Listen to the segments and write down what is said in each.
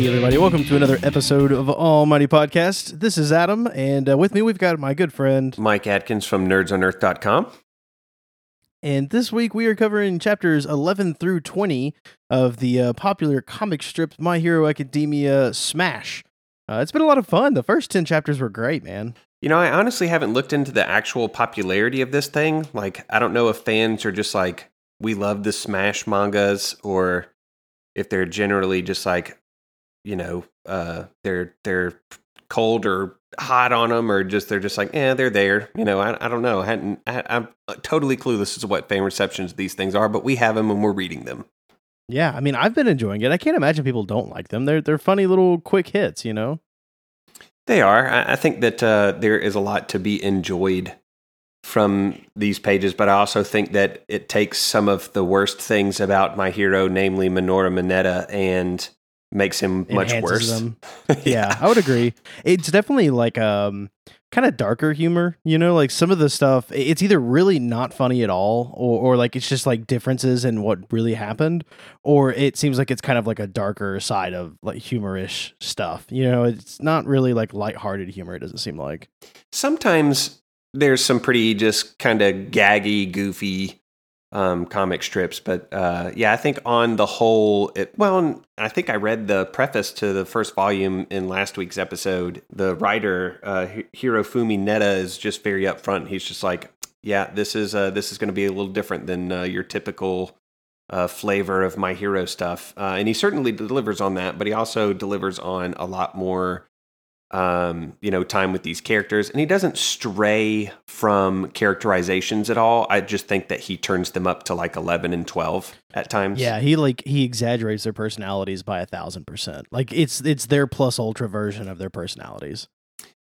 Hey, everybody, welcome to another episode of Almighty Podcast. This is Adam, and uh, with me we've got my good friend. Mike Atkins from nerdsonearth.com. And this week we are covering chapters 11 through 20 of the uh, popular comic strip My Hero Academia Smash. Uh, it's been a lot of fun. The first 10 chapters were great, man. You know, I honestly haven't looked into the actual popularity of this thing. Like, I don't know if fans are just like, we love the Smash mangas, or if they're generally just like, you know, uh, they're they're cold or hot on them, or just they're just like, yeah, they're there. You know, I, I don't know. I hadn't, I, I'm totally clueless as to what fan receptions these things are, but we have them and we're reading them. Yeah, I mean, I've been enjoying it. I can't imagine people don't like them. They're they're funny little quick hits, you know. They are. I, I think that uh, there is a lot to be enjoyed from these pages, but I also think that it takes some of the worst things about my hero, namely Minoru Mineta, and makes him much worse. them. yeah, I would agree. It's definitely like um kind of darker humor, you know, like some of the stuff it's either really not funny at all or or like it's just like differences in what really happened or it seems like it's kind of like a darker side of like humorish stuff. You know, it's not really like lighthearted humor it doesn't seem like. Sometimes there's some pretty just kind of gaggy, goofy um, comic strips, but uh, yeah, I think on the whole, it, well, I think I read the preface to the first volume in last week's episode. The writer uh, Hirofumi Neda is just very upfront. He's just like, yeah, this is uh, this is going to be a little different than uh, your typical uh, flavor of my hero stuff, uh, and he certainly delivers on that. But he also delivers on a lot more um, you know, time with these characters, and he doesn't stray from characterizations at all. I just think that he turns them up to like eleven and twelve at times. Yeah, he like he exaggerates their personalities by a thousand percent. Like it's it's their plus ultra version of their personalities.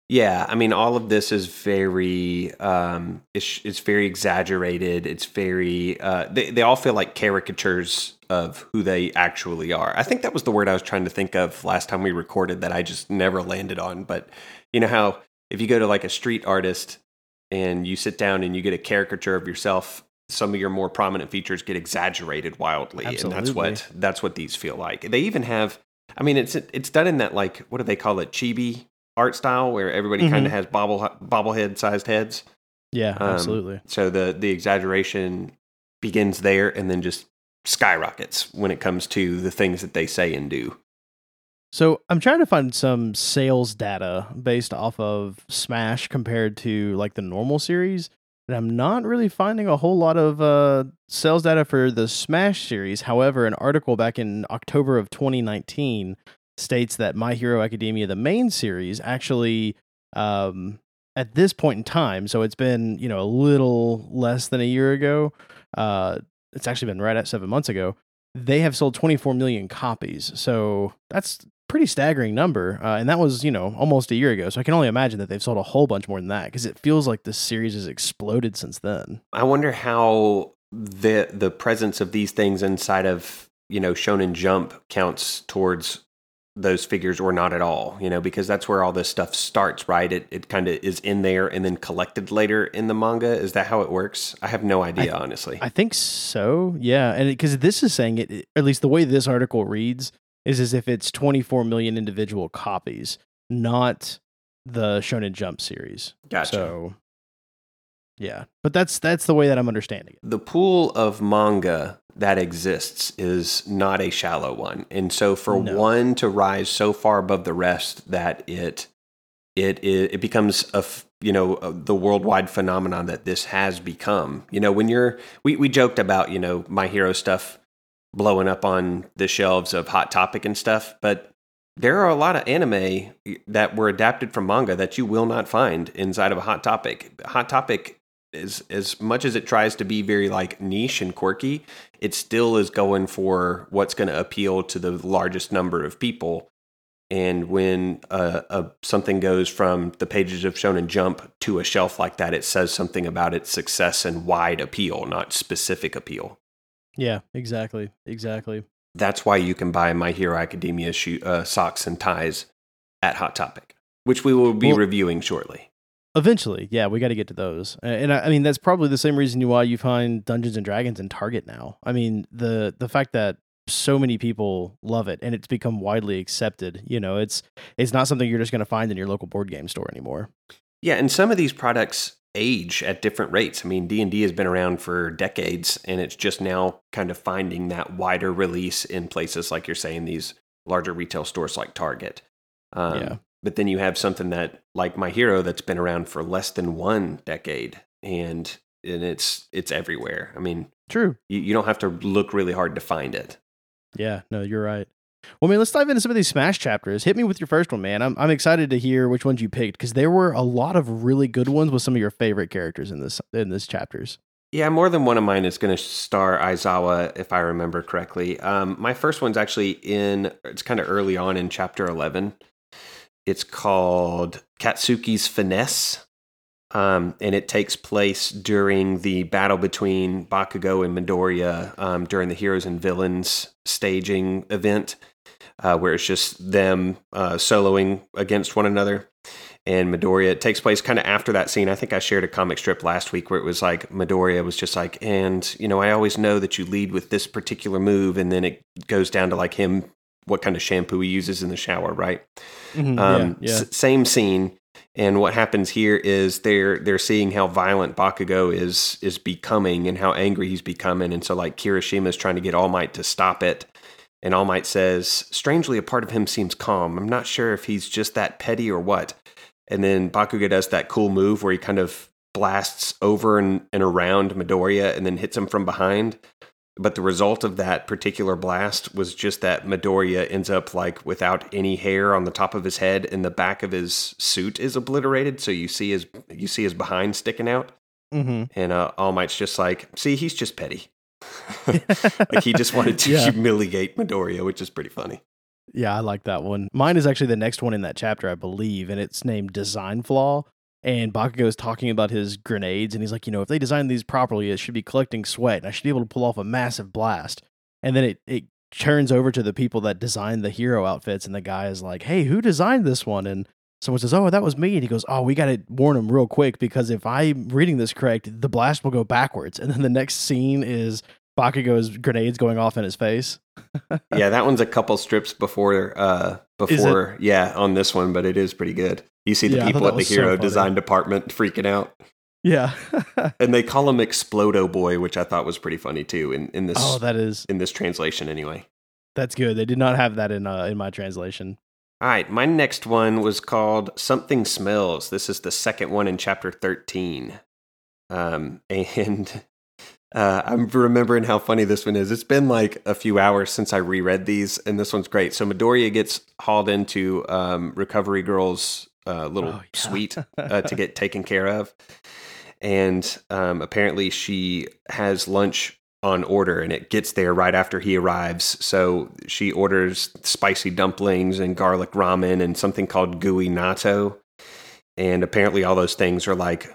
yeah. I mean, all of this is very, um, it's it's very exaggerated. It's very, uh, they they all feel like caricatures of who they actually are. I think that was the word I was trying to think of last time we recorded that I just never landed on. But you know how if you go to like a street artist and you sit down and you get a caricature of yourself some of your more prominent features get exaggerated wildly and that's what that's what these feel like they even have i mean it's it's done in that like what do they call it chibi art style where everybody Mhm. kind of has bobble bobblehead sized heads Yeah, Um, absolutely. so the the exaggeration begins there and then just skyrockets when it comes to the things that they say and do So I'm trying to find some sales data based off of Smash compared to like the normal series, and I'm not really finding a whole lot of uh, sales data for the Smash series. However, an article back in October of 2019 states that My Hero Academia, the main series, actually um, at this point in time, so it's been you know a little less than a year ago. Uh, it's actually been right at seven months ago. They have sold 24 million copies, so that's pretty staggering number. Uh, and that was, you know, almost a year ago. So I can only imagine that they've sold a whole bunch more than that because it feels like this series has exploded since then. I wonder how the the presence of these things inside of you know Shonen Jump counts towards those figures or not at all. You know, because that's where all this stuff starts, right? It it kind of is in there and then collected later in the manga. Is that how it works? I have no idea, honestly. I think so. Yeah. And because this is saying it, at least the way this article reads, is as if it's 24 million individual copies, not the Shonen Jump series. gotcha. So, yeah. But that's that's the way that I'm understanding it. the pool of manga that exists is not a shallow one and so for No. one to rise so far above the rest that it it it, it becomes a f- you know uh, the worldwide phenomenon that this has become you know when you're we, we joked about you know my hero stuff blowing up on the shelves of hot topic and stuff but there are a lot of anime that were adapted from manga that you will not find inside of a hot topic hot topic is as much as it tries to be very like niche and quirky, it still is going for what's going to appeal to the largest number of people. And when uh, a, something goes from the pages of Shonen Jump to a shelf like that, it says something about its success and wide appeal, not specific appeal. Yeah, exactly. Exactly. That's why you can buy My Hero Academia shoe, uh, socks and ties at Hot Topic, which we will be Well- reviewing shortly. Eventually, yeah, we got to get to those, and I, I mean that's probably the same reason why you find Dungeons and Dragons in Target now. I mean the the fact that so many people love it and it's become widely accepted. You know, it's it's not something you're just going to find in your local board game store anymore. Yeah, and some of these products age at different rates. I mean, D&D has been around for decades and it's just now kind of finding that wider release in places like you're saying these larger retail stores like Target. Um, Yeah. But then you have something that like My Hero that's been around for less than one decade and and it's it's everywhere. I mean, True. you, you don't have to look really hard to find it. Yeah, no, you're right. Well, man, let's dive into some of these Smash chapters. Hit me with your first one, man. I'm I'm excited to hear which ones you picked because there were a lot of really good ones with some of your favorite characters in this in this chapters. Yeah, more than one of mine is going to star Aizawa, if I remember correctly. Um, my first one's actually in, it's kind of early on in chapter 11. It's called Katsuki's Finesse. Um, and it takes place during the battle between Bakugo and Midoriya um, during the Heroes and Villains staging event, uh, where it's just them uh, soloing against one another and Midoriya. It takes place kind of after that scene. I think I shared a comic strip last week where it was like Midoriya was just like, and you know, I always know that you lead with this particular move, and then it goes down to like him, what kind of shampoo he uses in the shower, right? Mhm, Um, yeah, yeah. s- same scene. And what happens here is they're they're seeing how violent Bakugo is is becoming and how angry he's becoming, and so like Kirishima is trying to get All Might to stop it, and All Might says, strangely, a part of him seems calm. I'm not sure if he's just that petty or what. And then Bakugo does that cool move where he kind of blasts over and, and around Midoriya and then hits him from behind. But the result of that particular blast was just that Midoriya ends up like without any hair on the top of his head and the back of his suit is obliterated. So you see his you see his behind sticking out. hmm And uh, All Might's just like, see, he's just petty. like he just wanted to Yeah. humiliate Midoriya, which is pretty funny. Yeah, I like that one. Mine is actually the next one in that chapter, I believe, and it's named Design Flaw. And Bakugo is talking about his grenades, and he's like, you know, if they design these properly, it should be collecting sweat, and I should be able to pull off a massive blast. And then it it turns over to the people that designed the hero outfits, and the guy is like, hey, who designed this one? And someone says, oh, that was me. And he goes, oh, we got to warn him real quick because if I'm reading this correct, the blast will go backwards. And then the next scene is Bakugo's grenades going off in his face. yeah, that one's a couple strips before uh before yeah, on this one, but it is pretty good. You see the Yeah, people at the was so hero design department freaking out. Yeah. And they call him Explodo Boy, which I thought was pretty funny too in, in this oh, that is in this translation anyway. That's good. They did not have that in uh, in my translation. All right, my next one was called Something Smells. This is the second one in chapter 13. Um, and uh, I'm remembering how funny this one is. It's been like a few hours since I reread these, and this one's great. So Midoriya gets hauled into um, Recovery Girl's uh, little Oh, yeah. suite uh, to get taken care of. And um, apparently, she has lunch on order and it gets there right after he arrives. So she orders spicy dumplings and garlic ramen and something called gooey natto. And apparently, all those things are like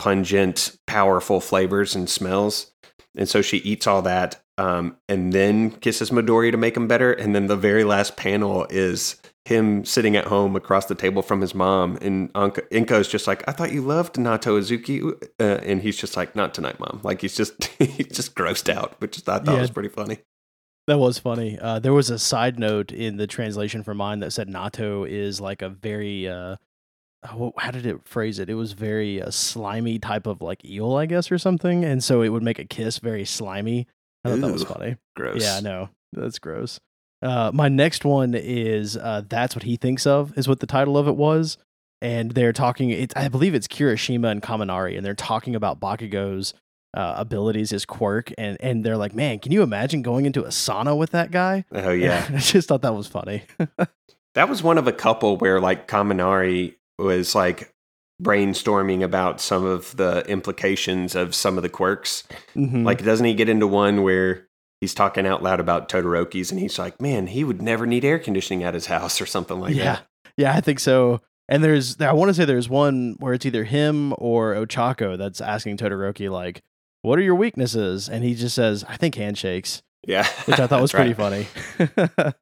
pungent, powerful flavors and smells. And so she eats all that um, and then kisses Midori to make him better. And then the very last panel is him sitting at home across the table from his mom. And Anka, Inko's just like, I thought you loved natto Azuki. Uh, and he's just like, not tonight, mom. Like he's just, he's just grossed out, which I thought Yeah. was pretty funny. That was funny. Uh, there was a side note in the translation for mine that said natto is like a very uh, how how did it phrase it? It was very uh, slimy type of like eel, I guess, or something, and so it would make a kiss very slimy. I thought that was funny. Gross. Yeah, I know. That's gross. Uh, my next one is uh, "That's What He Thinks of" is what the title of it was, and they're talking. It, I believe it's Kirishima and Kaminari, and they're talking about Bakugo's uh, abilities, his quirk, and and they're like, "Man, can you imagine going into a sauna with that guy?" Oh, yeah. I just thought that was funny. That was one of a couple where like Kaminari was like brainstorming about some of the implications of some of the quirks. Mhm. Like, doesn't he get into one where he's talking out loud about Todoroki's and he's like, man, he would never need air conditioning at his house or something like yeah, that? yeah, I think so. And there's, I want to say there's one where it's either him or Ochako that's asking Todoroki like, "What are your weaknesses?" And he just says, "I think handshakes," Yeah. which I thought was pretty funny. All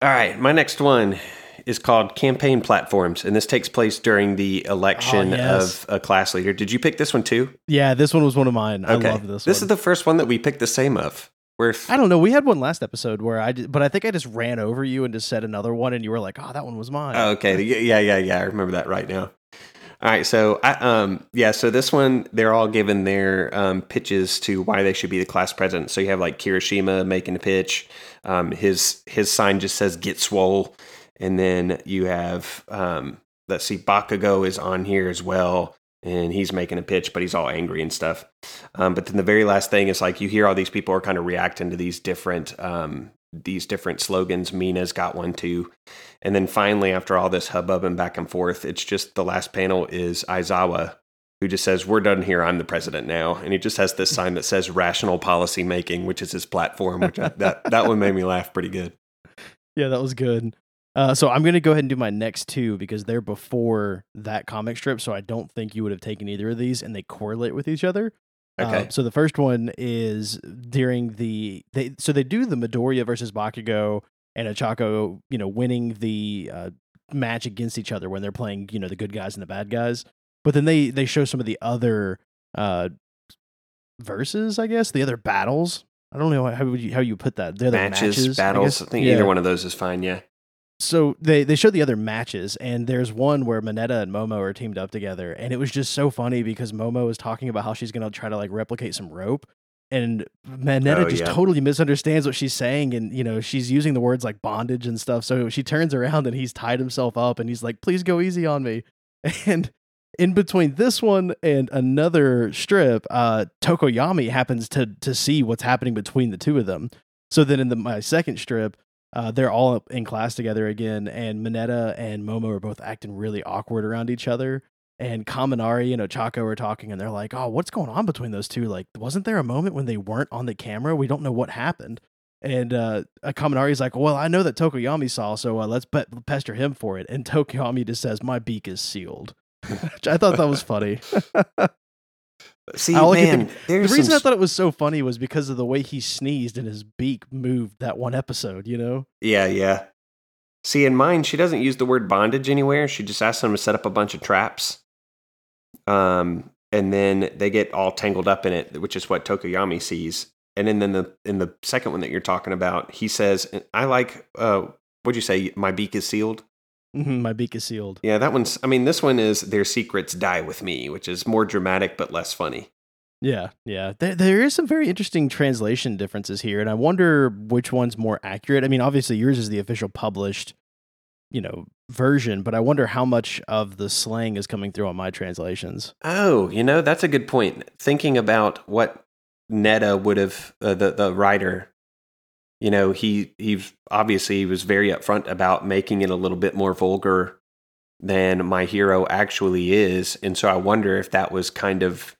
right. My next one is called Campaign Platforms, and this takes place during the election Oh, yes. of a class leader. Did you pick this one too? yeah, this one was one of mine. I love this. This one. is the first one that we picked the same of. I don't know. We had one last episode where I did, but I think I just ran over you and just said another one, and you were like, "Oh, that one was mine." Oh, okay. Yeah, yeah, yeah. I remember that right now. All right, so I, um, yeah, so this one they're all given their um, pitches to why they should be the class president. So you have like Kirishima making a pitch. Um, his his sign just says "Get swole," and then you have um, let's see, Bakugo is on here as well, and he's making a pitch, but he's all angry and stuff. Um, but then the very last thing is like you hear all these people are kind of reacting to these different um, these different slogans. Mina's got one too. And then finally, after all this hubbub and back and forth, it's just the last panel is Aizawa, who just says, We're done here. I'm the president now. And he just has this sign that says rational policy making, which is his platform, which I, that, that one made me laugh pretty good. Yeah, that was good. Uh, so I'm going to go ahead and do my next two because they're before that comic strip. So I don't think you would have taken either of these and they correlate with each other. Okay. Uh, so the first one is during the they so they do the Midoriya versus Bakugo and Ochako, you know, winning the uh, match against each other when they're playing, you know, the good guys and the bad guys. But then they they show some of the other uh verses, I guess, the other battles. I don't know how would you how you put that. The other matches, matches, battles. I, guess. think Yeah either one of those is fine. Yeah. So they they showed the other matches and there's one where Mineta and Momo are teamed up together and it was just so funny because Momo is talking about how she's going to try to like replicate some rope and Mineta Oh, just yeah. totally misunderstands what she's saying and you know she's using the words like bondage and stuff so she turns around and he's tied himself up and he's like please go easy on me and in between this one and another strip uh Tokoyami happens to to see what's happening between the two of them so then in the my second strip uh, they're all in class together again, and Mineta and Momo are both acting really awkward around each other. And Kaminari and Ochako are talking, and they're like, "Oh, what's going on between those two? Like, wasn't there a moment when they weren't on the camera? We don't know what happened." And uh, Kaminari's like, "Well, I know that Tokoyami saw, so uh, let's pe- pester him for it." And Tokoyami just says, "My beak is sealed," which I thought that was funny. See, I man, the reason some I thought it was so funny was because of the way he sneezed and his beak moved that one episode. You know? Yeah, yeah. See, in mine, she doesn't use the word bondage anywhere. She just asks them to set up a bunch of traps. Um, and then they get all tangled up in it, which is what Tokoyami sees. And then, then the in the second one that you're talking about, he says, "I like uh, what'd you say? My beak is sealed." Mhm, My beak is sealed. Yeah, that one's. I mean, this one is "Their secrets die with me," which is more dramatic but less funny. Yeah, yeah. There, there is some very interesting translation differences here, and I wonder which one's more accurate. I mean, obviously yours is the official published, you know, version, but I wonder how much of the slang is coming through on my translations. Oh, you know, that's a good point. Thinking about what Neda would have, uh, the the writer, you know, he he obviously he was very upfront about making it a little bit more vulgar than my hero actually is, and so I wonder if that was kind of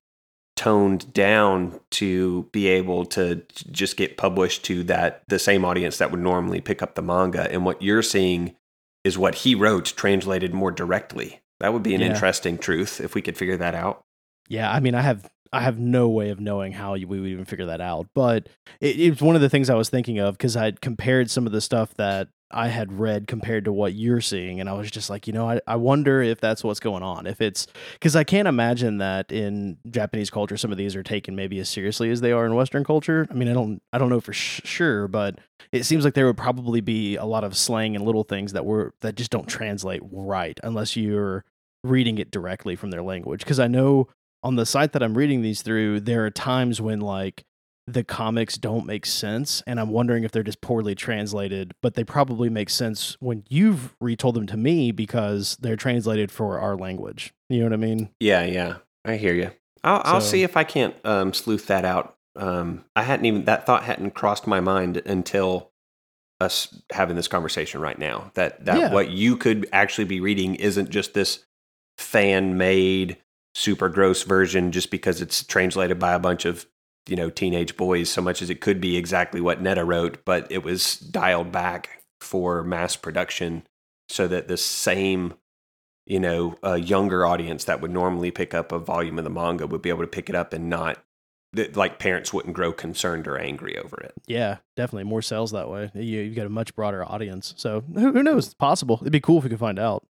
toned down to be able to just get published to that the same audience that would normally pick up the manga. And what you're seeing is what he wrote translated more directly. That would be an Yeah. interesting truth if we could figure that out. Yeah, I mean, I have I have no way of knowing how we would even figure that out, but it, was one of the things I was thinking of because I'd compared some of the stuff that I had read compared to what you're seeing, and I was just like, you know, I, I wonder if that's what's going on. If it's because I can't imagine that in Japanese culture some of these are taken maybe as seriously as they are in Western culture. I mean, I don't I don't know for sh- sure, but it seems like there would probably be a lot of slang and little things that were that just don't translate right unless you're reading it directly from their language. Because I know on the site that I'm reading these through, there are times when like the comics don't make sense, and I'm wondering if they're just poorly translated. But they probably make sense when you've retold them to me because they're translated for our language. You know what I mean? yeah yeah i hear you i'll, I'll see if i can't um, sleuth that out um, i hadn't even that thought hadn't crossed my mind until us having this conversation right now that that Yeah. what you could actually be reading isn't just this fan made super gross version just because it's translated by a bunch of you know teenage boys so much as it could be exactly what neda wrote but it was dialed back for mass production so that the same you know a younger audience that would normally pick up a volume of the manga would be able to pick it up and not that like parents wouldn't grow concerned or angry over it Yeah, definitely more sales that way. You, you've got a much broader audience. So who, who knows? It's possible. It'd be cool if we could find out.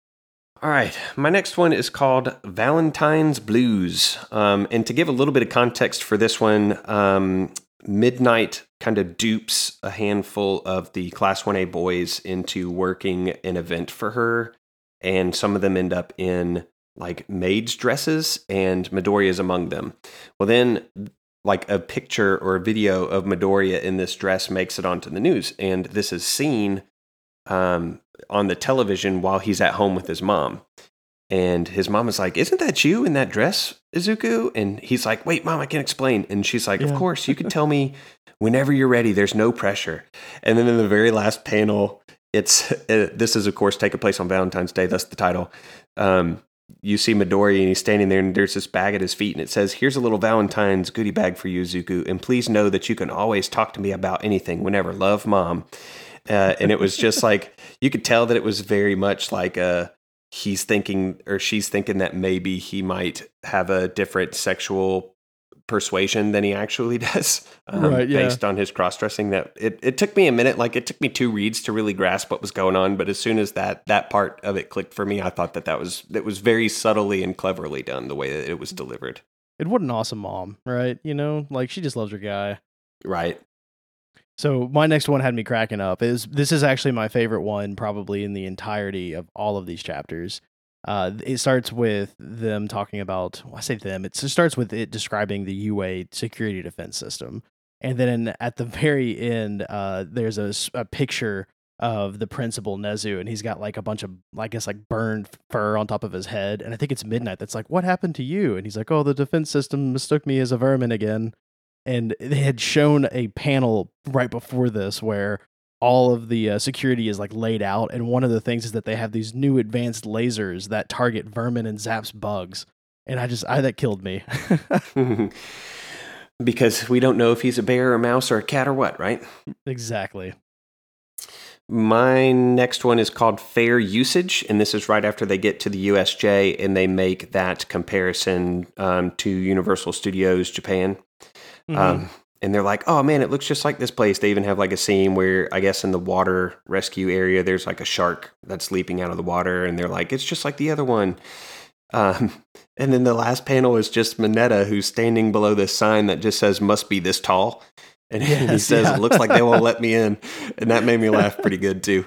All right, my next one is called Valentine's Blues. Um, and to give a little bit of context for this one, um, Midnight kind of dupes a handful of the Class 1A boys into working an event for her, and some of them end up in like maids' dresses, and Midoriya is among them. Well, then, like a picture or a video of Midoriya in this dress makes it onto the news, and this is seen um, on the television while he's at home with his mom. And his mom is like, Isn't that you in that dress, Izuku? And he's like, Wait, mom, I can explain. And she's like, Of Yeah. course, you can tell me whenever you're ready. There's no pressure. And then in the very last panel, it's uh, this is, of course, taking place on Valentine's Day. That's the title. Um, you see Midori and he's standing there and there's this bag at his feet and it says, Here's a little Valentine's goodie bag for you, Zuku. And please know that you can always talk to me about anything whenever. Love, mom. Uh, and it was just like, you could tell that it was very much like a, he's thinking or she's thinking that maybe he might have a different sexual persuasion than he actually does um, Right, yeah. based on his cross-dressing that it, it took me a minute like it took me two reads to really grasp what was going on but as soon as that that part of it clicked for me i thought that that was that was very subtly and cleverly done the way that it was delivered And what an awesome mom, right? You know, like she just loves her guy. right So my next one had me cracking up. Is this is actually my favorite one, probably in the entirety of all of these chapters. Uh, it starts with them talking about. Well, I say them. It starts with it describing the UA security defense system, and then at the very end, uh, there's a picture of the principal Nezu, and he's got like a bunch of, I guess, like burned fur on top of his head, and I think it's Midnight. That's like, what happened to you? And he's like, oh, the defense system mistook me as a vermin again and they had shown a panel right before this where all of the uh, security is like laid out and one of the things is that they have these new advanced lasers that target vermin and zaps bugs and i just i that killed me. Because we don't know if he's a bear or a mouse or a cat or what right? Exactly. My next one is called Fair Usage, and this is right after they get to the USJ and they make that comparison um, to Universal Studios Japan. Mhm. Um, and they're like, oh man, it looks just like this place. They even have like a scene where I guess in the water rescue area, there's like a shark that's leaping out of the water, and they're like, it's just like the other one. Um, and then the last panel is just Mineta who's standing below this sign that just says "must be this tall," and he says, yeah. "It looks like they won't let me in," and that made me laugh pretty good too.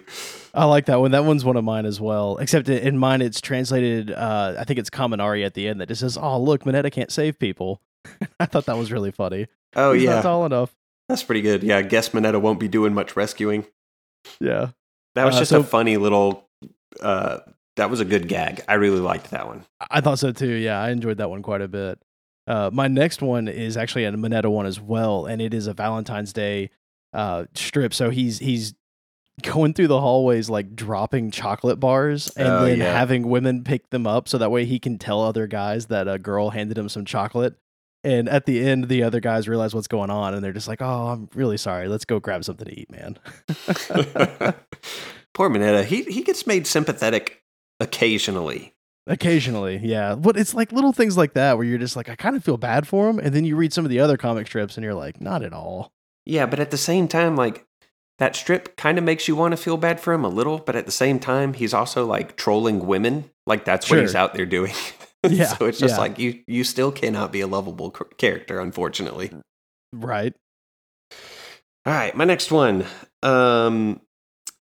i like that one that one's one of mine as well except in mine it's translated uh i think it's kaminari at the end that just says oh look mineta can't save people i thought that was really funny Oh yeah, not tall enough that's pretty good. Yeah, I guess Mineta won't be doing much rescuing. yeah That was Uh, just so- a funny little. Uh, that was a good gag. I really liked that one. I thought so too. Yeah, I enjoyed that one quite a bit. Uh, my next one is actually a Mineta one as well, and it is a Valentine's Day uh, strip. So he's he's going through the hallways like dropping chocolate bars and Oh, then yeah. having women pick them up so that way he can tell other guys that a girl handed him some chocolate. And at the end, the other guys realize what's going on, and they're just like, "Oh, I'm really sorry. Let's go grab something to eat, man." Poor Mineta. He he gets made sympathetic occasionally. Occasionally, yeah. But it's like little things like that where you're just like, I kind of feel bad for him, and then you read some of the other comic strips, and you're like, not at all. Yeah, but at the same time, like that strip kind of makes you want to feel bad for him a little, but at the same time, he's also like trolling women. Like that's what he's out there doing. Yeah, so it's just yeah. like you you still cannot be a lovable c- character, unfortunately. Right. All right, my next one. Um,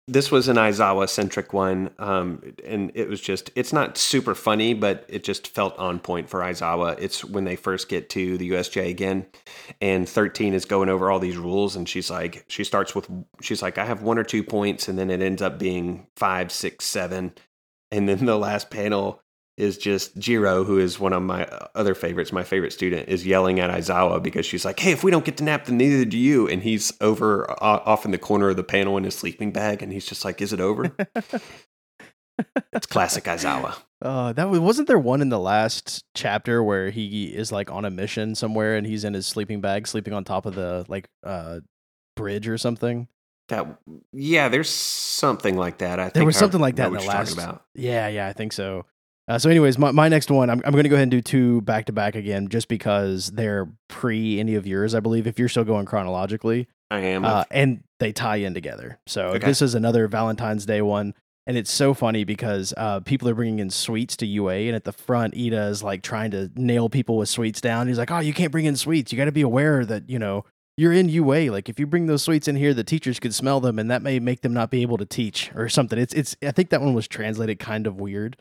this was an Aizawa centric one, um, and it was just it's not super funny, but it just felt on point for Aizawa. It's when they first get to the USJ again, and thirteen is going over all these rules, and she's like, she starts with, she's like, I have one or two points, and then it ends up being five, six, seven, and then the last panel is just Jiro, who is one of my other favorites, my favorite student, is yelling at Aizawa because she's like, "Hey, if we don't get to nap, then neither do you." And he's over uh, off in the corner of the panel in his sleeping bag, and he's just like, "Is it over?" it's classic Aizawa. Uh, that was, wasn't there one in the last chapter where he is like on a mission somewhere, and he's in his sleeping bag, sleeping on top of the like uh bridge or something. That yeah, there's something like that. I think There was I something like that in the last. about. Yeah, yeah, I think so. Uh, so, anyways, my, my next one, I'm, I'm going to go ahead and do two back to back again, just because they're pre any of yours, I believe, if you're still going chronologically. I am. uh, and they tie in together. So Okay. this is another Valentine's Day one, and it's so funny because uh, people are bringing in sweets to UA, and at the front, Iida is like trying to nail people with sweets down. He's like, "Oh, you can't bring in sweets. You got to be aware that you know you're in UA. Like if you bring those sweets in here, the teachers could smell them, and that may make them not be able to teach or something. It's it's. I think that one was translated kind of weird.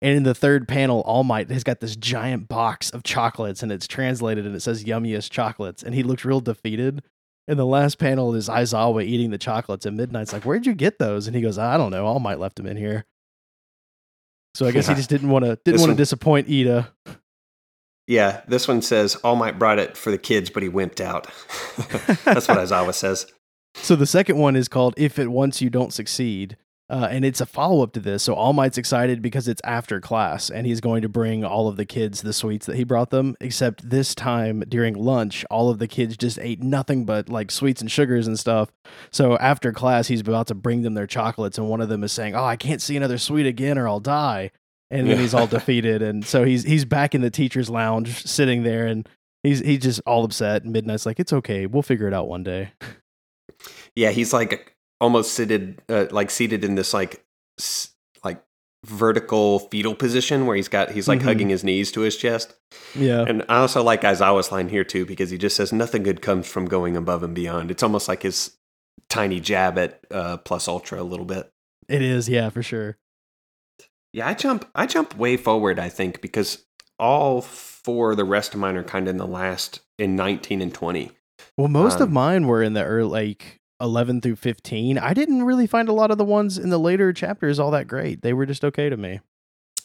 And in the third panel, All Might has got this giant box of chocolates, and it's translated and it says "yummiest chocolates," and he looks real defeated. In the last panel is Aizawa eating the chocolates, and Midnight's like, "Where'd you get those?" And he goes, "I don't know. All Might left them in here." So I guess Yeah. he just didn't want to didn't want to disappoint Iida. Yeah, this one says All Might brought it for the kids, but he wimped out. That's what Aizawa says. So the second one is called "If It Wants You Don't Succeed," uh, and it's a follow up to this. So All Might's excited because it's after class, and he's going to bring all of the kids the sweets that he brought them. Except this time during lunch, all of the kids just ate nothing but like sweets and sugars and stuff. So after class, he's about to bring them their chocolates, and one of them is saying, "Oh, I can't see another sweet again, or I'll die." And then he's all defeated, and so he's he's back in the teacher's lounge, sitting there, and he's he's just all upset. And Midnight's like, "It's okay, we'll figure it out one day." Yeah, he's like almost seated, uh, like seated in this like s- like vertical fetal position where he's got he's like Mhm. hugging his knees to his chest. Yeah. And I also like Aizawa's line here too because he just says nothing good comes from going above and beyond. It's almost like his tiny jab at uh, plus ultra a little bit. It is, yeah, for sure. Yeah, I jump I jump way forward, I think, because all four of the rest of mine are kind of in the last in 19 and 20. Well, most of Um, mine were in the early, like 11 through 15. I didn't really find a lot of the ones in the later chapters all that great. They were just okay to me.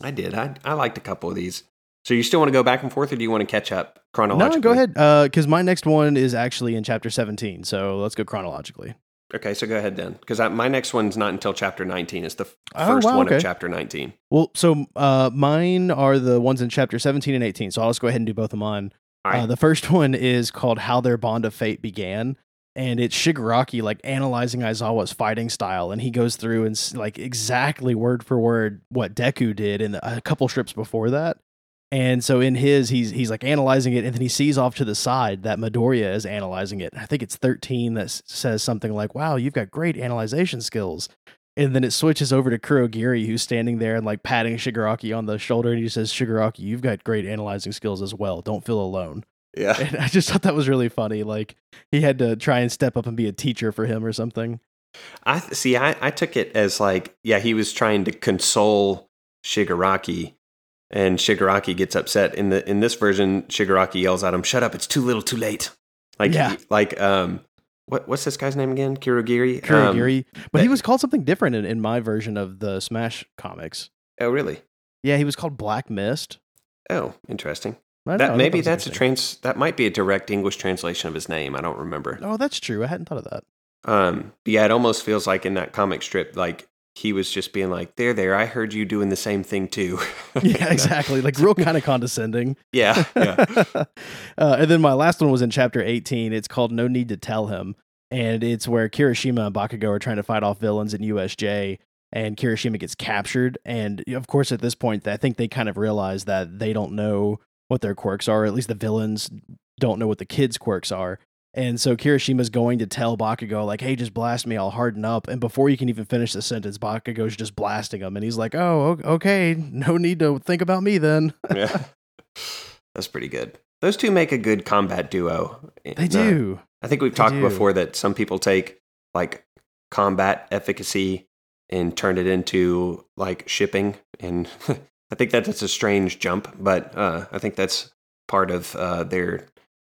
I did. I I liked a couple of these. So you still want to go back and forth or do you want to catch up chronologically? No, go ahead. Because my next one is actually in chapter 17. So let's go chronologically. Okay, so go ahead then. Because my next one's not until chapter 19. It's the f- Oh, first wow, one okay. of chapter 19. Well, so uh, mine are the ones in chapter 17 and 18. So I'll just go ahead and do both of mine. Right. Uh, the first one is called How Their Bond of Fate Began. And it's Shigaraki like analyzing Aizawa's fighting style. And he goes through and like exactly word for word what Deku did in a couple strips before that. And so in his, he's he's like analyzing it, and then he sees off to the side that Midoriya is analyzing it. I think it's 13 that says something like, Wow, you've got great analyzation skills. And then it switches over to Kurogiri, who's standing there and like patting Shigaraki on the shoulder, and he says, Shigaraki, you've got great analyzing skills as well. Don't feel alone. Yeah. And I just thought that was really funny. Like he had to try and step up and be a teacher for him or something. I see. I, I took it as like, yeah, he was trying to console Shigaraki, and Shigaraki gets upset. In the in this version, Shigaraki yells at him, "Shut up! It's too little, too late." Like, Yeah. he- like um, what what's this guy's name again? Kurogiri. Um, Kurogiri. but he was called something different in, in my version of the Smash comics. oh, really? Yeah, he was called Black Mist. Oh, interesting. Don't know, I That maybe that's a trans. That might be a direct English translation of his name. I don't remember. Oh, that's true. I hadn't thought of that. Um, yeah, it almost feels like in that comic strip, like he was just being like, "There, there, I heard you doing the same thing too." Yeah, exactly. Like real kind of condescending. yeah, yeah. uh, and then my last one was in chapter 18. It's called No Need to Tell Him. And it's where Kirishima and Bakugo are trying to fight off villains in USJ. And Kirishima gets captured. And of course, at this point, I think they kind of realize that they don't know what their quirks are. At least the villains don't know what the kids' quirks are. And so Kirishima's going to tell Bakugo, like, hey, just blast me, I'll harden up. And before you can even finish the sentence, Bakugo's just blasting him. And he's like, oh, okay, no need to think about me then. yeah. That's pretty good. Those two make a good combat duo. They uh, do. I think we've They talked do. before that some people take like combat efficacy and turn it into like shipping, and I think that that's a strange jump, but uh, I think that's part of uh, their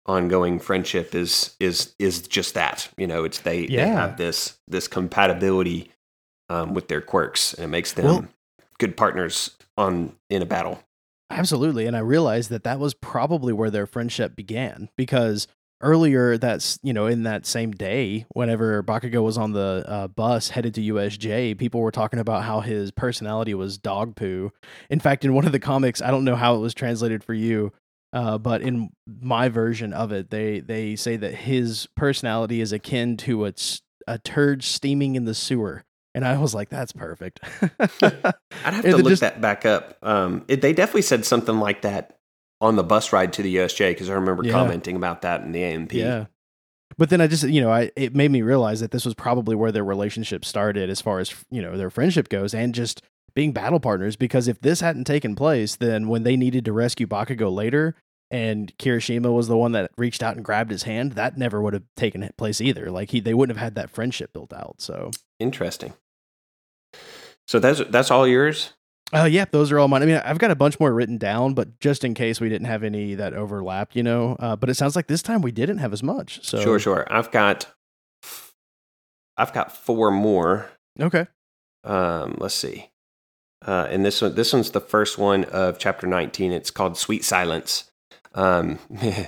ongoing friendship is is is just that. You know, it's they they have this this compatibility um, with their quirks, and it makes them Well- good partners on in a battle. Absolutely. And I realized that that was probably where their friendship began because earlier that's, you know, in that same day, whenever Bakugo was on the uh, bus headed to USJ, people were talking about how his personality was dog poo. In fact, in one of the comics, I don't know how it was translated for you, uh, but in my version of it, they, they say that his personality is akin to a, turd steaming in the sewer. And I was like, that's perfect. I'd have to look just- that back up. Um, it, they definitely said something like that on the bus ride to the USJ because I remember Yeah. commenting about that in the AMP. Yeah. But then I just, you know, I it made me realize that this was probably where their relationship started as far as, you know, their friendship goes and just being battle partners because if this hadn't taken place, then when they needed to rescue Bakugo later and Kirishima was the one that reached out and grabbed his hand, that never would have taken place either. Like he, they wouldn't have had that friendship built out. So interesting. So that's that's all yours. Oh uh, yeah, those are all mine. I mean, I've got a bunch more written down, but just in case we didn't have any that overlapped, you know. Uh, but it sounds like this time we didn't have as much. So sure, sure. I've got, I've got four more. Okay. Um, let's see. Uh, and this one, this one's the first one of chapter nineteen. It's called "Sweet Silence." Um,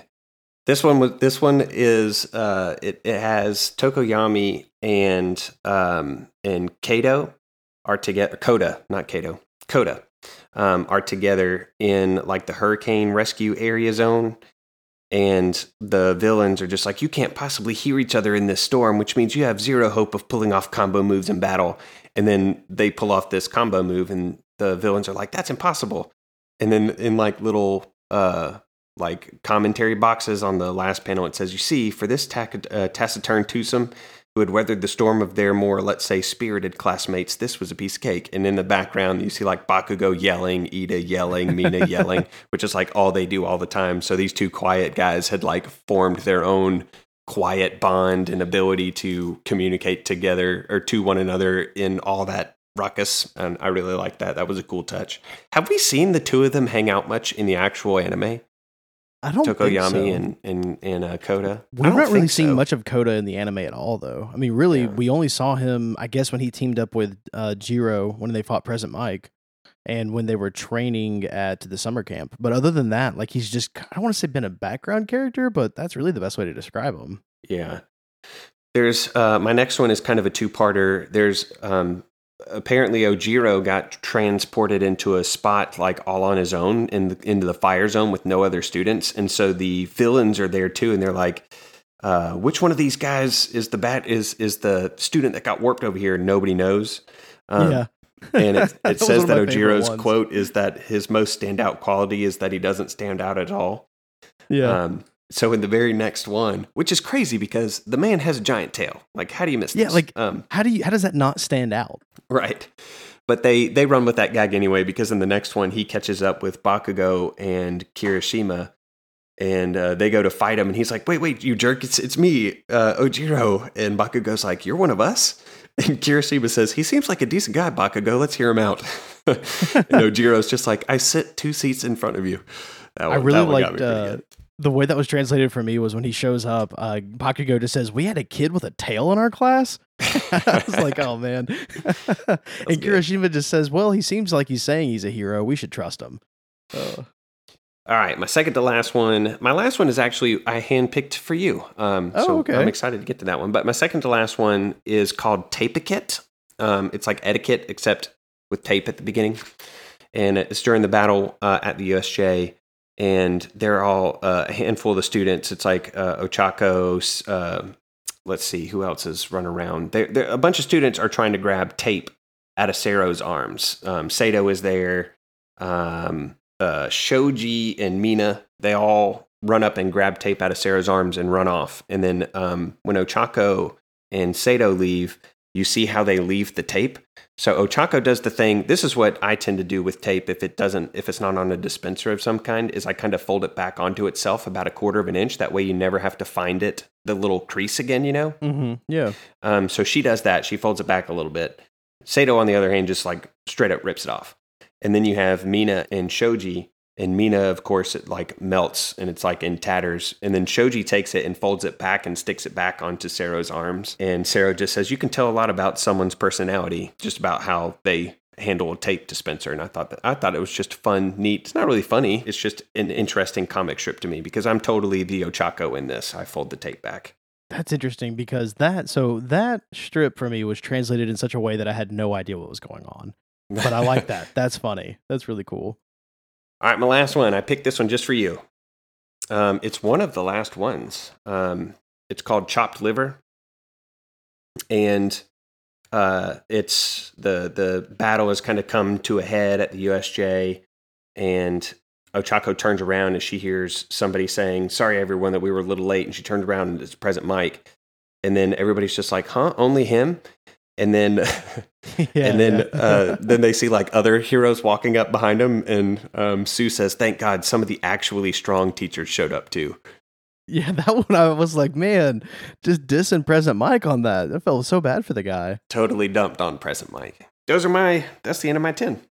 this one was. This one is. Uh, it it has Tokoyami and um and Kato are together. Koda, not Kato. Koda um, are together in like the hurricane rescue area zone. And the villains are just like, you can't possibly hear each other in this storm, which means you have zero hope of pulling off combo moves in battle. And then they pull off this combo move, and the villains are like, that's impossible. And then in like little uh, like commentary boxes on the last panel, it says, you see, for this tac- uh, taciturn twosome, who had weathered the storm of their more, let's say, spirited classmates, this was a piece of cake. And in the background, you see like Bakugo yelling, Iida yelling, Mina yelling, which is like all they do all the time. So these two quiet guys had like formed their own quiet bond and ability to communicate together or to one another in all that ruckus. And I really like that. That was a cool touch. Have we seen the two of them hang out much in the actual anime? I don't Tokoyami so. and and and uh, Koda. We've not really seen so. much of Koda in the anime at all, though. I mean, really, yeah. we only saw him, I guess, when he teamed up with uh, Jiro when they fought Present Mike, and when they were training at the summer camp. But other than that, like he's just I don't want to say been a background character, but that's really the best way to describe him. Yeah. There's uh, my next one is kind of a two parter. There's um, apparently Ojiro got transported into a spot like all on his own in the, into the fire zone with no other students, and so the villains are there too, and they're like, uh, "Which one of these guys is the bat is is the student that got warped over here?" Nobody knows. Um, yeah. and it, it says that Ojiro's quote is that his most standout quality is that he doesn't stand out at all. Yeah. Um, so in the very next one, which is crazy because the man has a giant tail. Like, how do you miss this? yeah, this? like um, how do you how does that not stand out? Right. But they they run with that gag anyway because in the next one he catches up with Bakugo and Kirishima, and uh, they go to fight him, and he's like, "Wait, wait, you jerk! It's it's me, uh, Ojiro." And Bakugo's like, "You're one of us." And Kirishima says, "He seems like a decent guy, Bakugo. Let's hear him out." and Ojiro's just like, "I sit two seats in front of you." That one, I really liked the way that was translated for me was when he shows up, uh, Bakugo just says, "We had a kid with a tail in our class." I was like, "Oh man!" and Kirishima just says, "Well, he seems like he's saying he's a hero. We should trust him." Uh. All right, my second to last one. My last one is actually I handpicked for you. Um, oh, so okay. I'm excited to get to that one. But my second to last one is called Tape-etiquette. Um, it's like etiquette except with tape at the beginning, and it's during the battle uh, at the USJ and they're all uh, a handful of the students. It's like uh, Ochako. Uh, let's see who else is run around. They're, they're, a bunch of students are trying to grab tape out of Sero's arms. Um, Sato is there. Um, uh, Shoji and Mina. They all run up and grab tape out of Sero's arms and run off. And then um, when Ochako and Sato leave, you see how they leave the tape. So Ochako does the thing. This is what I tend to do with tape if it doesn't if it's not on a dispenser of some kind is I kind of fold it back onto itself about a quarter of an inch. That way you never have to find it the little crease again. You know. Mm-hmm. Yeah. Um. So she does that. She folds it back a little bit. Sato on the other hand just like straight up rips it off. And then you have Mina and Shoji and Mina, of course, it like melts and it's like in tatters. And then Shoji takes it and folds it back and sticks it back onto Sero's arms. And Sero just says, You can tell a lot about someone's personality just about how they handle a tape dispenser. And I thought that I thought it was just fun, neat. It's not really funny. It's just an interesting comic strip to me because I'm totally the Ochako in this. I fold the tape back. That's interesting because that so that strip for me was translated in such a way that I had no idea what was going on. But I like that. That's funny. That's really cool. All right, my last one. I picked this one just for you. Um, it's one of the last ones. Um, it's called Chopped Liver, and uh, it's the the battle has kind of come to a head at the USJ, and Ochako turns around and she hears somebody saying, "Sorry, everyone, that we were a little late." And she turns around and it's Present Mike, and then everybody's just like, "Huh? Only him?" And then yeah, and then yeah. uh, then they see like other heroes walking up behind him, and um, Sue says, "Thank God, some of the actually strong teachers showed up too." yeah, that one I was like, man, just dissing Present Mike on that. I felt so bad for the guy. Totally dumped on present Mike. Those are my. That's the end of my ten.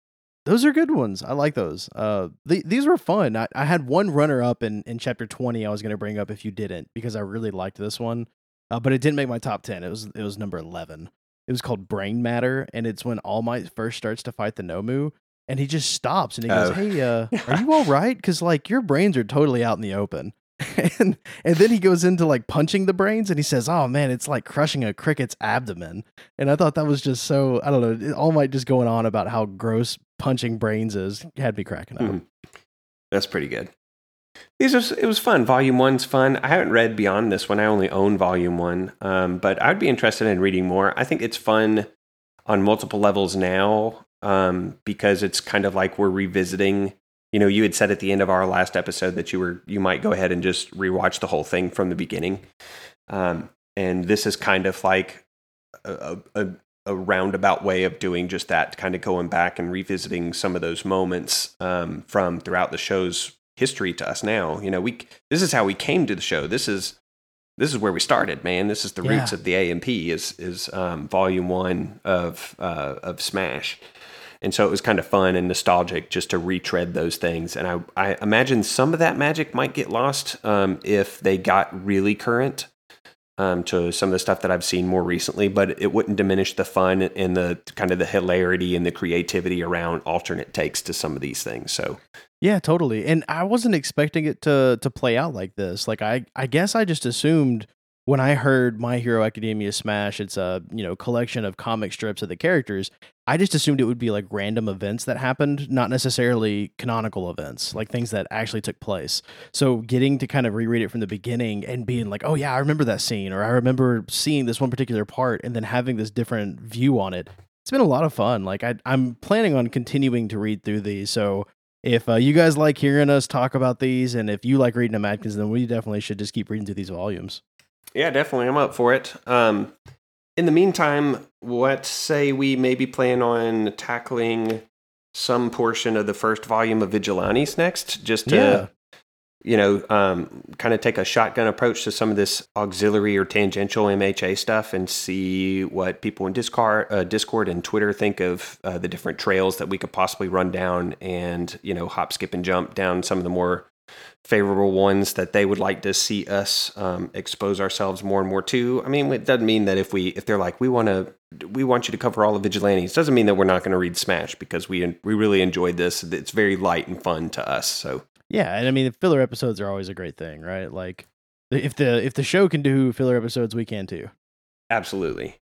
Those are good ones. I like those. Uh, th- these were fun. I, I had one runner up in, in chapter twenty. I was going to bring up if you didn't because I really liked this one, uh, but it didn't make my top ten. It was it was number eleven. It was called Brain Matter, and it's when All Might first starts to fight the Nomu, and he just stops and he goes, Oh. "Hey, uh, are you all right? Because like your brains are totally out in the open." and and then he goes into like punching the brains, and he says, "Oh man, it's like crushing a cricket's abdomen." And I thought that was just so I don't know. All Might just going on about how gross punching brains is had me cracking up. Mhm. That's pretty good. These are it was fun. Volume one's fun. I haven't read beyond this one. I only own volume one, um, but I'd be interested in reading more. I think it's fun on multiple levels now um, because it's kind of like we're revisiting. You know, you had said at the end of our last episode that you were you might go ahead and just rewatch the whole thing from the beginning, um, and this is kind of like a, a, a roundabout way of doing just that, kind of going back and revisiting some of those moments um, from throughout the show's history to us now. You know, we this is how we came to the show. This is this is where we started, man. This is the roots of the A and P is is um, volume one of uh, of Smash. And so it was kind of fun and nostalgic just to retread those things. And I, I imagine some of that magic might get lost um, if they got really current um, to some of the stuff that I've seen more recently, but it wouldn't diminish the fun and the kind of the hilarity and the creativity around alternate takes to some of these things. So Yeah, totally. And I wasn't expecting it to to play out like this. Like I I guess I just assumed when I heard My Hero Academia Smash, it's a, you know, collection of comic strips of the characters. I just assumed it would be like random events that happened, not necessarily canonical events, like things that actually took place. So getting to kind of reread it from the beginning and being like, "Oh yeah, I remember that scene," or "I remember seeing this one particular part," and then having this different view on it. It's been a lot of fun. Like I, I'm planning on continuing to read through these. So if uh, you guys like hearing us talk about these, and if you like reading them, Atkins, then we definitely should just keep reading through these volumes. Yeah, definitely, I'm up for it. Um, in the meantime, what say we maybe plan on tackling some portion of the first volume of Vigilantes next, just to Yeah. you know, um, kind of take a shotgun approach to some of this auxiliary or tangential MHA stuff and see what people in Discord, uh, Discord and Twitter think of uh, the different trails that we could possibly run down and, you know, hop, skip, and jump down some of the more favorable ones that they would like to see us um, expose ourselves more and more to. I mean, it doesn't mean that if we if they're like we want to we want you to cover all of Vigilantes, it doesn't mean that we're not going to read Smash because we we really enjoyed this. It's very light and fun to us. So Yeah, and I mean, the filler episodes are always a great thing, right? Like, if the if the show can do filler episodes, we can too. Absolutely.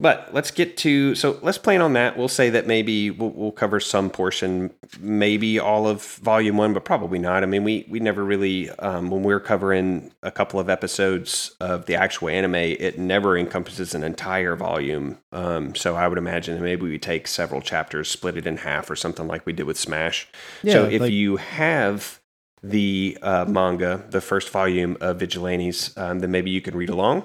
But let's get to so let's plan on that. We'll say that maybe we'll, we'll cover some portion, maybe all of volume one, but probably not. I mean, we we never really um, when we're covering a couple of episodes of the actual anime, it never encompasses an entire volume. Um, so I would imagine that maybe we take several chapters, split it in half, or something like we did with Smash. so if like- you have the uh, manga, the first volume of Vigilantes, um, then maybe you can read along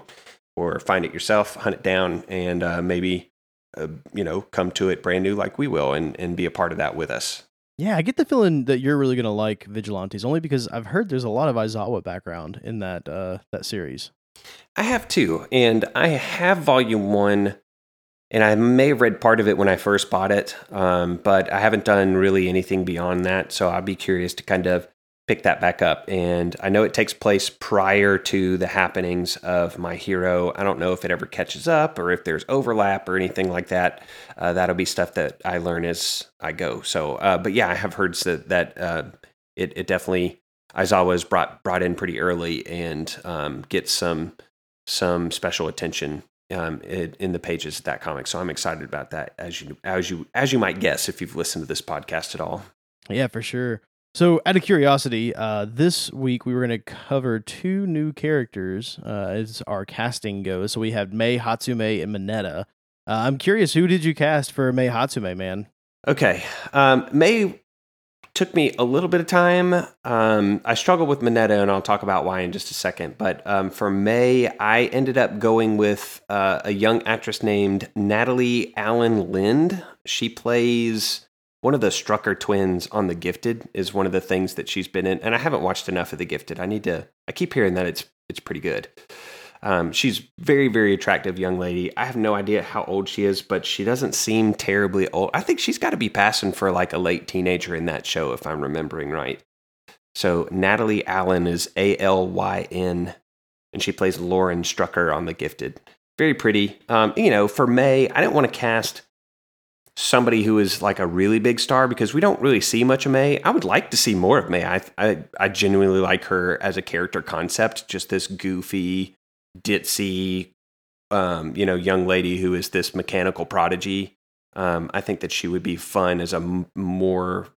or find it yourself, hunt it down, and uh, maybe uh, you know come to it brand new like we will, and and be a part of that with us. Yeah, I get the feeling that you're really gonna like Vigilantes, only because I've heard there's a lot of Aizawa background in that uh that series. I have two, and I have volume one, and I may have read part of it when I first bought it, um, but I haven't done really anything beyond that. So I'd be curious to kind of pick that back up. And I know it takes place prior to the happenings of My Hero. I don't know if it ever catches up or if there's overlap or anything like that. Uh, that'll be stuff that I learn as I go. So, uh, but yeah, I have heard that that uh, it, it definitely Aizawa is brought brought in pretty early and um, gets some some special attention um, in, the pages of that comic. So I'm excited about that, as you as you as you might guess if you've listened to this podcast at all. Yeah, for sure. So, out of curiosity, uh, this week we were going to cover two new characters uh, as our casting goes. So we have Mei Hatsume and Mineta. Uh, I'm curious, who did you cast for Mei Hatsume, man? Okay, um, Mei took me a little bit of time. Um, I struggled with Mineta, and I'll talk about why in just a second. But um, for Mei, I ended up going with uh, a young actress named Natalie Alyn Lind. She plays one of the Strucker twins on The Gifted. Is one of the things that she's been in, and I haven't watched enough of The Gifted. I need to. I keep hearing that it's it's pretty good. Um, she's very, very attractive young lady. I have no idea how old she is, but she doesn't seem terribly old. I think she's got to be passing for like a late teenager in that show, if I'm remembering right. So Natalie Alyn is A L Y N, and she plays Lauren Strucker on The Gifted. Very pretty. Um, you know, for Mei, I didn't want to cast somebody who is like a really big star because we don't really see much of Mei. I would like to see more of Mei. I I, I genuinely like her as a character concept, just this goofy ditzy, um, you know, young lady who is this mechanical prodigy. Um, I think that she would be fun as a m- more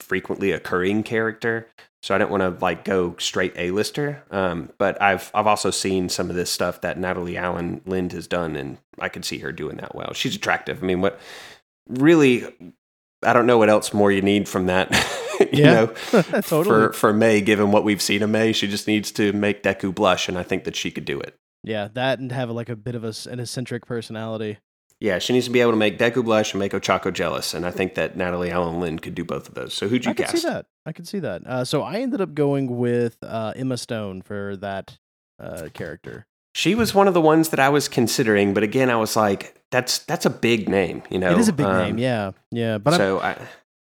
frequently occurring character. So I don't want to like go straight A-lister. Um, but I've I've also seen some of this stuff that Natalie Alyn Lind has done, and I could see her doing that well. She's attractive. I mean, what really? I don't know what else more you need from that. you Yeah. know, totally. for for Mei, given what we've seen of Mei, she just needs to make Deku blush, and I think that she could do it. yeah, that and have like a bit of a, an eccentric personality. Yeah, she needs to be able to make Deku blush and make Ochako jealous, and I think that Natalie Alyn Lind could do both of those. So who'd you cast? I can cast? see that. I can see that. Uh, so I ended up going with uh, Emma Stone for that uh, character. She was one of the ones that I was considering, but again, I was like, that's that's a big name, you know. it is a big Um, name, yeah, yeah. But so I, I,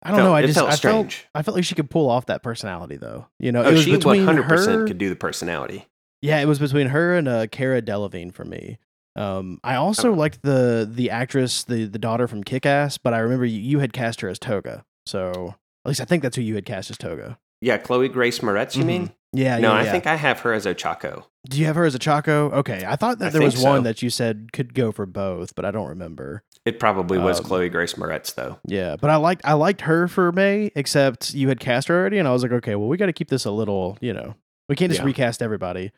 I don't felt- know. I just felt I felt strange. I felt like she could pull off that personality, though. You know, oh, it was she between hundred percent could do the personality. Yeah, it was between her and uh, Cara Delevingne for me. Um, I also Oh. liked the the actress, the the daughter from Kick Ass, but I remember you, you had cast her as Toga. So at least I think that's who you had cast as Toga. Yeah, Chloe Grace Moretz, you Mhm. mean? Yeah, no, yeah, I yeah. think I have her as Ochako. Do you have her as Ochako? Okay, I thought that I there was one that you said could go for both, but I don't remember. It probably was Um, Chloe Grace Moretz, though. Yeah, but I liked I liked her for Mei, except you had cast her already, and I was like, okay, well, we got to keep this a little, you know, we can't just Yeah. recast everybody.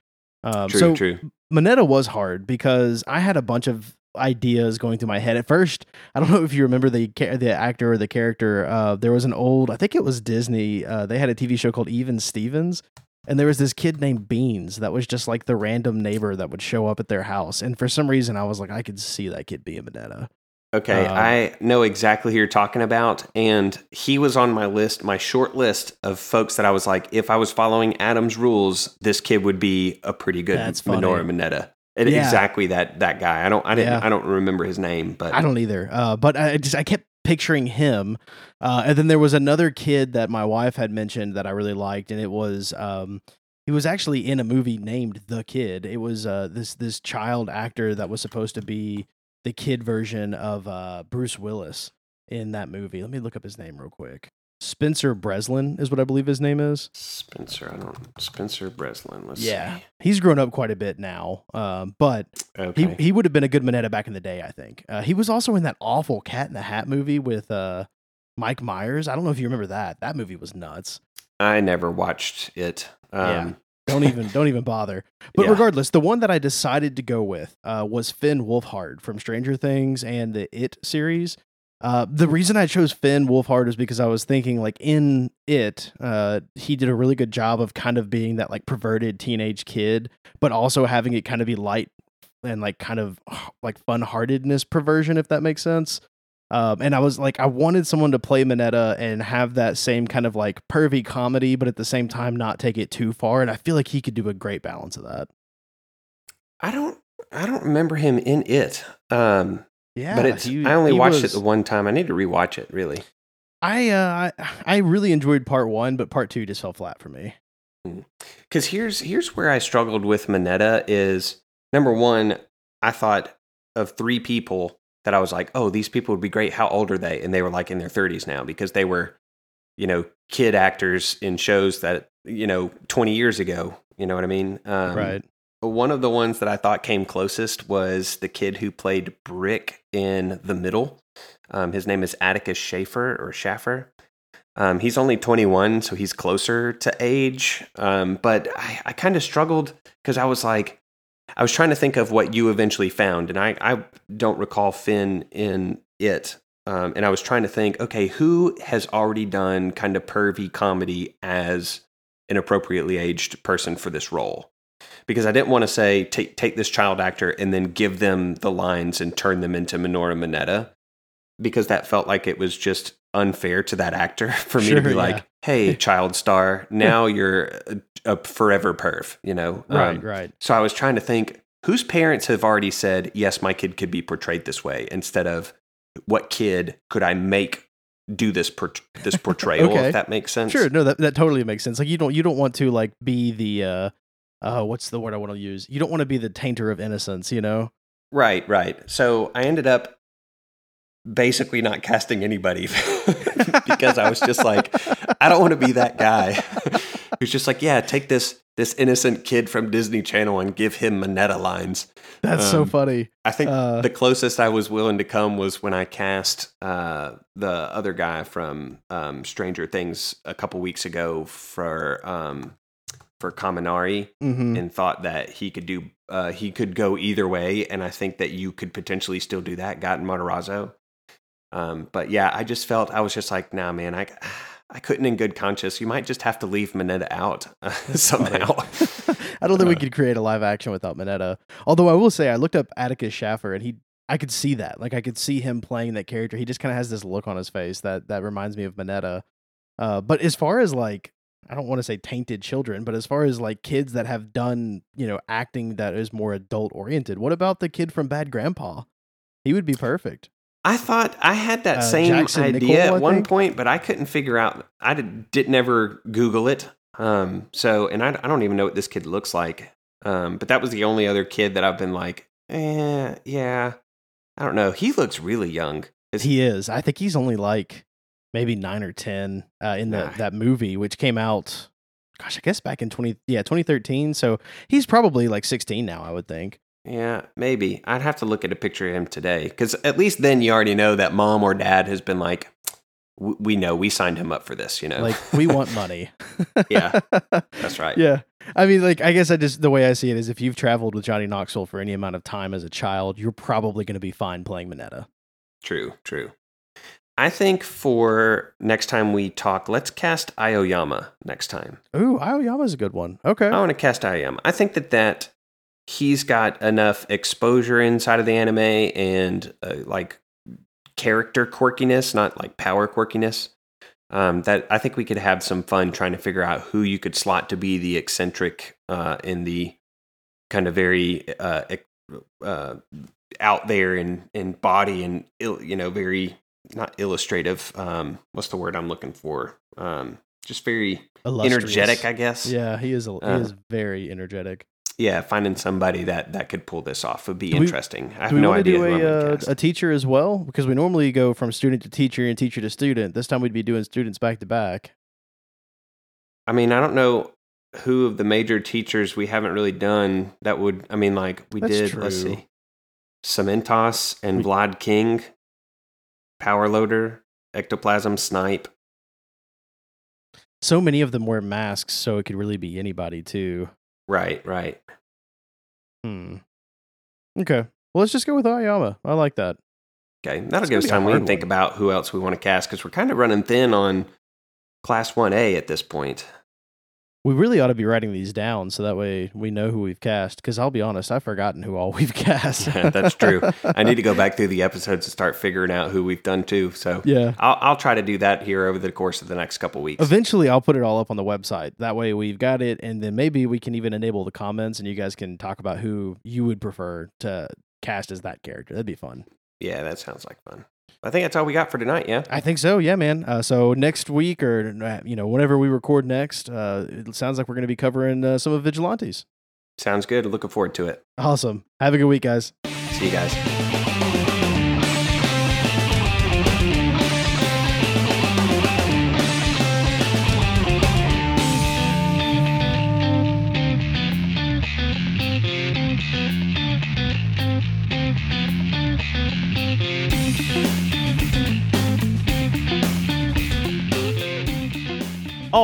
Um, True, so true. Mineta was hard because I had a bunch of ideas going through my head at first. I don't know if you remember the the actor or the character. Uh, there was an old, I think it was Disney. Uh, they had a TV show called Even Stevens, and there was this kid named Beans that was just like the random neighbor that would show up at their house. And for some reason, I was like, I could see that kid being Mineta. Okay, Um, I know exactly who you're talking about, and he was on my list, my short list of folks that I was like, if I was following Adam's rules, this kid would be a pretty good. Minoru Mineta. Yeah. Exactly that that guy. I don't I didn't Yeah. I don't remember his name, but I don't either. Uh, but I just I kept picturing him. Uh, and then there was another kid that my wife had mentioned that I really liked, and it was um, he was actually in a movie named The Kid. It was uh, this this child actor that was supposed to be the kid version of uh, Bruce Willis in that movie. Let me look up his name real quick. Spencer Breslin is what I believe his name is. Spencer, I don't Spencer Breslin. Let's Yeah, he's grown up quite a bit now, um, but. Okay. he he would have been a good Mineta back in the day, I think. Uh, he was also in that awful Cat in the Hat movie with uh, Mike Myers. I don't know if you remember that. That movie was nuts. I never watched it. Um, Don't even don't even bother. But Yeah. regardless, the one that I decided to go with uh, was Finn Wolfhard from Stranger Things and the It series. Uh, the reason I chose Finn Wolfhard is because I was thinking, like in It, uh, he did a really good job of kind of being that like perverted teenage kid, but also having it kind of be light and like kind of like fun heartedness perversion, if that makes sense. Um, and I was like, I wanted someone to play Mineta and have that same kind of like pervy comedy, but at the same time not take it too far. And I feel like he could do a great balance of that. I don't I don't remember him in it. Um, Yeah, but it's he- I only watched was- it the one time. I need to rewatch it, really. I uh, I I really enjoyed part one, but part two just fell flat for me. Because here's here's where I struggled with Mineta is number one, I thought of three people that I was like, oh, these people would be great. How old are they? And they were like in their 30s now because they were, you know, kid actors in shows that you know 20 years ago. You know what I mean? Um, right. One of the ones that I thought came closest was the kid who played Brick in The Middle. Um, his name is Atticus Schaefer or Schaffer. Um, he's only 21, so he's closer to age. Um, but I, I kind of struggled because I was like, I was trying to think of what you eventually found, and I, I don't recall Finn in it. um, and I was trying to think, okay, who has already done kind of pervy comedy as an appropriately aged person for this role? Because I didn't want to say take take this child actor and then give them the lines and turn them into Minoru Mineta, because that felt like it was just unfair to that actor for me Sure, to be yeah. like, "Hey, child star, now you're a, a forever perv," you know? Right, Um, right. so I was trying to think whose parents have already said, yes, my kid could be portrayed this way, instead of what kid could I make do this port- this portrayal, Okay. if that makes sense. Sure, no, that, that totally makes sense. Like you don't you don't want to like be the uh uh what's the word I want to use? You don't want to be the tainter of innocence, you know? Right, right. So I ended up basically not casting anybody because I was just like, I don't want to be that guy who's just like, yeah, take this this innocent kid from Disney Channel and give him Mineta lines. That's so Um, funny. I think Uh, the closest I was willing to come was when I cast uh, the other guy from um, Stranger Things a couple weeks ago for um, for Kaminari, hmm and thought that he could do uh, he could go either way, and I think that you could potentially still do that, Gaten Matarazzo. Um, but yeah, I just felt I was just like, nah, man, I I couldn't in good conscience. You might just have to leave Mineta out uh, somehow. I don't think we Uh, could create a live action without Mineta. Although I will say I looked up Atticus Schaffer and he I could see that. Like I could see him playing that character. He just kind of has this look on his face that that reminds me of Mineta. Uh, but as far as like I don't want to say tainted children, but as far as like kids that have done, you know, acting that is more adult oriented, what about the kid from Bad Grandpa? He would be perfect. I thought I had that Uh, same Jackson idea Nicoll, I at one think? point, but I couldn't figure out. I did, did never Google it. Um, so, and I, I don't even know what this kid looks like. Um, but that was the only other kid that I've been like, eh, yeah, I don't know. He looks really young. Is He is. I think he's only like maybe nine or ten uh, in the, Nah. that movie, which came out. Gosh, I guess back in twenty yeah twenty thirteen. So he's probably like sixteen now. I would think. Yeah, maybe. I'd have to look at a picture of him today because at least then you already know that mom or dad has been like, we know we signed him up for this, you know? Like we want money. Yeah, That's right. Yeah. I mean, like, I guess I just, the way I see it is if you've traveled with Johnny Knoxville for any amount of time as a child, you're probably going to be fine playing Mineta. True, true. I think for next time we talk, let's cast Aoyama next time. Ooh, Aoyama's a good one. Okay. I want to cast Aoyama. I think that that he's got enough exposure inside of the anime and uh, like character quirkiness, not like power quirkiness. Um, that I think we could have some fun trying to figure out who you could slot to be the eccentric uh, in the kind of very uh, uh, out there in in body and you know very not illustrative. Um, what's the word I'm looking for? Um, just very energetic, I guess. Yeah, he is, a, Uh, he is very energetic. yeah, finding somebody that that could pull this off would be Do we- interesting. I have no idea do a, uh, a teacher as well? Because we normally go from student to teacher and teacher to student. This time we'd be doing students back to back. I mean, I don't know who of the major teachers we haven't really done that would. I mean, like we That's did. Let's see, Cementoss and We- Vlad King, Power Loader, Ectoplasm, Snipe. So many of them wear masks, so it could really be anybody, too. Right, right. Hmm. Okay. Well, let's just go with Aoyama. I like that. Okay, that'll It's give us time. We can think about who else we want to cast because we're kind of running thin on Class One A at this point. We really ought to be writing these down so that way we know who we've cast. Because I'll be honest, I've forgotten who all we've cast. Yeah, that's true. I need to go back through the episodes and start figuring out who we've done too. So Yeah. I'll, I'll try to do that here over the course of the next couple weeks. Eventually, I'll put it all up on the website. That way, we've got it, and then maybe we can even enable the comments, and you guys can talk about who you would prefer to cast as that character. That'd be fun. Yeah, that sounds like fun. I think that's all we got for tonight. Yeah. I think so. Yeah, man. Uh, so next week, or uh, you know, whenever we record next, uh, it sounds like we're going to be covering uh, some of Vigilantes. Sounds good. Looking forward to it. Awesome. Have a good week, guys. See you guys.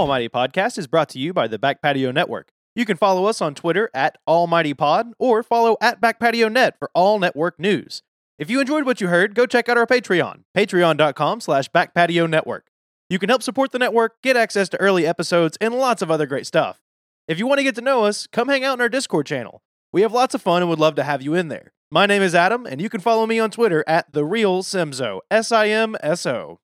Almighty Podcast is brought to you by the Back Patio Network. You can follow us on Twitter at Almighty Pod or follow at Back Patio Net for all network news. If you enjoyed what you heard, go check out our Patreon, patreon.com slash backpatio network. You can help support the network, get access to early episodes, and lots of other great stuff. If you want to get to know us, come hang out in our Discord channel. We have lots of fun and would love to have you in there. My name is Adam, and you can follow me on Twitter at the real Simso, S I M S O.